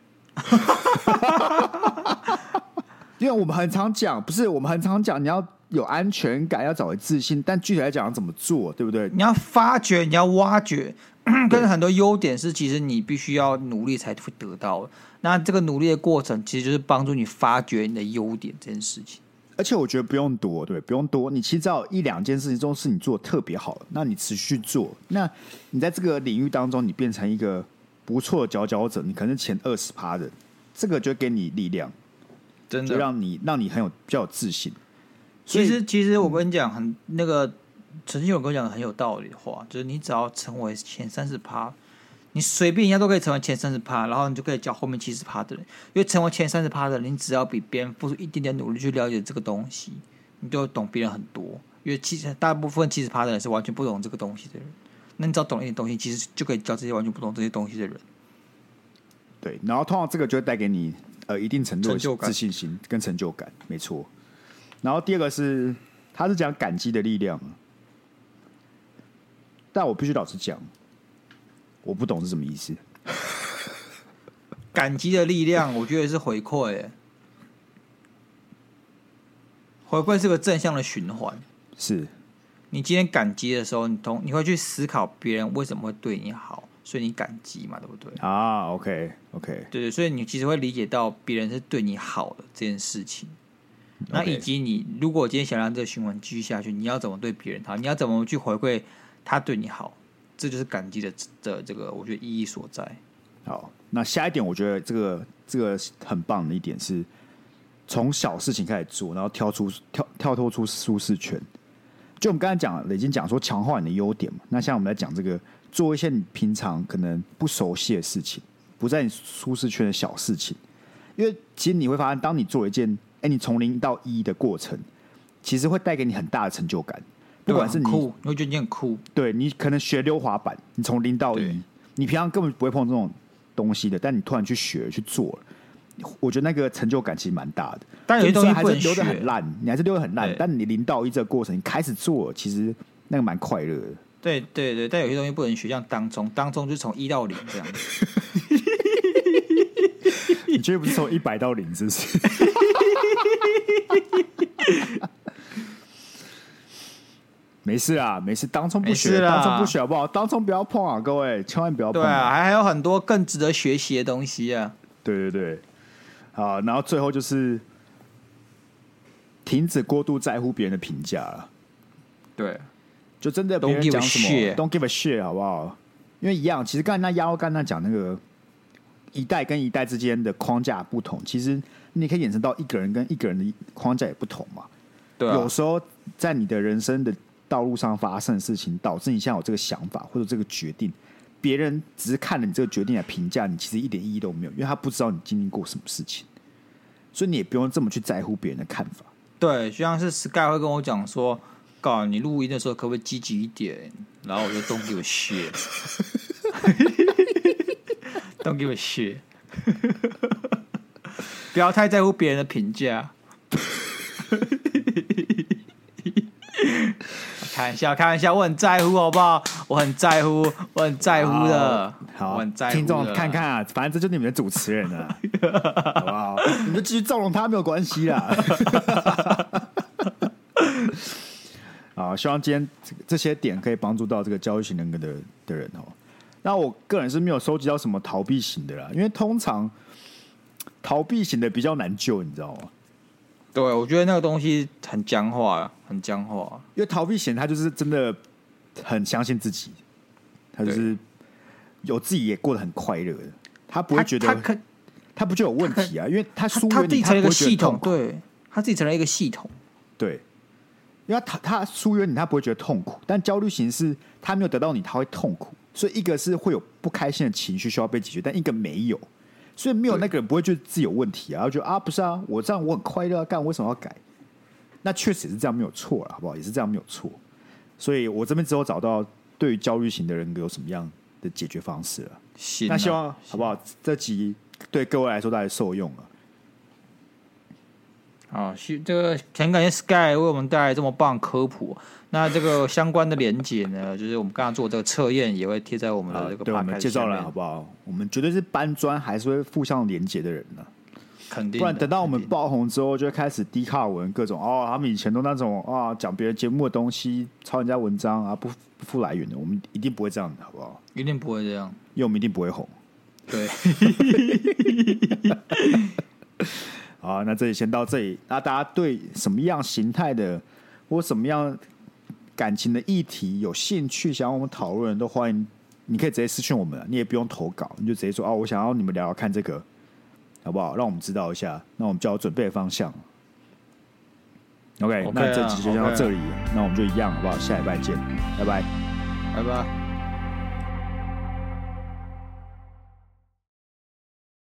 因为我们很常讲，不是我们很常讲，你要有安全感，要找回自信。但具体来讲，要怎么做，对不对？你要发掘，你要挖掘。跟很多优点是，其实你必须要努力才会得到。那这个努力的过程，其实就是帮助你发掘你的优点这件事情。而且我觉得不用多，对，不用多。你其实只要一两件事情中是你做的特别好，那你持续做，那你在这个领域当中，你变成一个不错的佼佼者，你可能是前二十趴的，这个就给你力量，真的就让你让你很有比较有自信。其实，其实我跟你讲，很那个。曾经有跟我讲的很有道理的话，就是你只要成为前三十趴，你随便一下都可以成为前三十趴，然后你就可以教后面七十趴的人。因为成为前三十趴的人，你只要比别人付出一点点努力去了解这个东西，你就懂别人很多。因为其实大部分七十趴的人是完全不懂这个东西的人，那你只要懂一点东西，其实就可以教这些完全不懂这些东西的人。对，然后通常这个就会带给你呃一定程度的自信心跟成就感，没错。然后第二个是，他是讲感激的力量。但我必须老实讲，我不懂是什么意思。感激的力量，我觉得是回馈。回馈是个正向的循环。是，你今天感激的时候，你同你会去思考别人为什么会对你好，所以你感激嘛，对不对？啊 okay. 对对，所以你其实会理解到别人是对你好的这件事情。那以及你如果今天想让这个循环继续下去，你要怎么对别人好？你要怎么去回馈？他对你好，这就是感激的的这个，我觉得意义所在。好，那下一点，我觉得这个这个很棒的一点是，从小事情开始做，然后跳出跳跳脱出舒适圈。就我们刚才讲了，已经讲说强化你的优点嘛。那现在我们来讲这个，做一些你平常可能不熟悉的事情，不在你舒适圈的小事情。因为其实你会发现，当你做一件，哎，你从零到一的过程，其实会带给你很大的成就感。不管是你，酷，你会觉得你很酷。对，你可能学溜滑板，你从零到一，你平常根本不会碰这种东西的，但你突然去学去做了，我觉得那个成就感其实蛮大的。但有些东西还是溜得很烂，你还是溜得很烂，但你零到一这个过程，你开始做，其实那个蛮快乐的。对对对，但有些东西不能学，像当中，当中就从一到零这样子。你绝对不是从一百到零，是不是？没事啊，没事，当冲不学，当冲不学好不好？当冲不要碰啊，各位，千万不要碰啊。对啊，还还有很多更值得学习的东西啊。对对对，好，然后最后就是停止过度在乎别人的评价了。对，就真的别人讲什么，Don't give a shit，好不好？因为一样，其实刚才那亚欧刚才讲那个一代跟一代之间的框架不同，其实你可以衍生到一个人跟一个人的框架也不同嘛。对啊，有时候在你的人生的。道路上发生的事情，导致你现在有这个想法或者这个决定，别人只是看了你这个决定来评价你，其实一点意义都没有，因为他不知道你经历过什么事情，所以你也不用这么去在乎别人的看法。对，就像是 Sky 会跟我讲说，告诉你录音的时候可不可以积极一点，然后我就 Don't give a shit，Don't give a shit，不要太在乎别人的评价。开玩笑，开玩笑，我很在乎，好不好？我很在乎，我很在乎的。好，我很在乎。听众看看啊，反正这就是你们的主持人了，好不好？你们就继续纵容他没有关系啦。好，希望今天这些点可以帮助到这个交易型人格的的人哦。那我个人是没有收集到什么逃避型的啦，因为通常逃避型的比较难救，你知道吗？对，我觉得那个东西很僵化，很僵化。因为逃避型，他就是真的很相信自己，他就是有自己也过得很快乐的，他不会觉得他，他不就有问题啊？因为他疏远你，他成了一个系统，对，他自己成了一个系统，对。因为他他疏远你，他不会觉得痛苦，但焦虑型是他没有得到你，他会痛苦。所以一个是会有不开心的情绪需要被解决，但一个没有。所以没有那个人不会觉得自己有问题啊，然后觉得啊不是啊，我这样我很快乐啊，干我为什么要改？那确实也是这样没有错了，好不好？也是这样没有错。所以我这边只有找到对于焦虑型的人格有什么样的解决方式了。行啊，那希望好不好？这集对各位来说大家受用了。好，这个很感谢 Sky 为我们带来这么棒科普。那这个相关的连结呢，就是我们刚刚做这个测验，也会贴在我们的这个对我们介绍栏，好不好？我们绝对是搬砖，还是会互相连结的人呢？肯定。不然等到我们爆红之后，就会开始低卡文各种哦，他们以前都那种啊，讲别人节目的东西，抄人家文章啊，不不附来源的，我们一定不会这样的，好不好？一定不会这样，因为我们一定不会红。对。好，那这里先到这里。那大家对什么样形态的或什么样？感情的议题有兴趣想要我们讨论，都欢迎，你可以直接私讯我们，你也不用投稿，你就直接说哦，我想要你们聊聊看这个，好不好？让我们知道一下，那我们就要准备的方向。OK，, okay 那这集就先到这里，okay 那我们就一样，好不好？下礼拜见，拜拜，拜拜。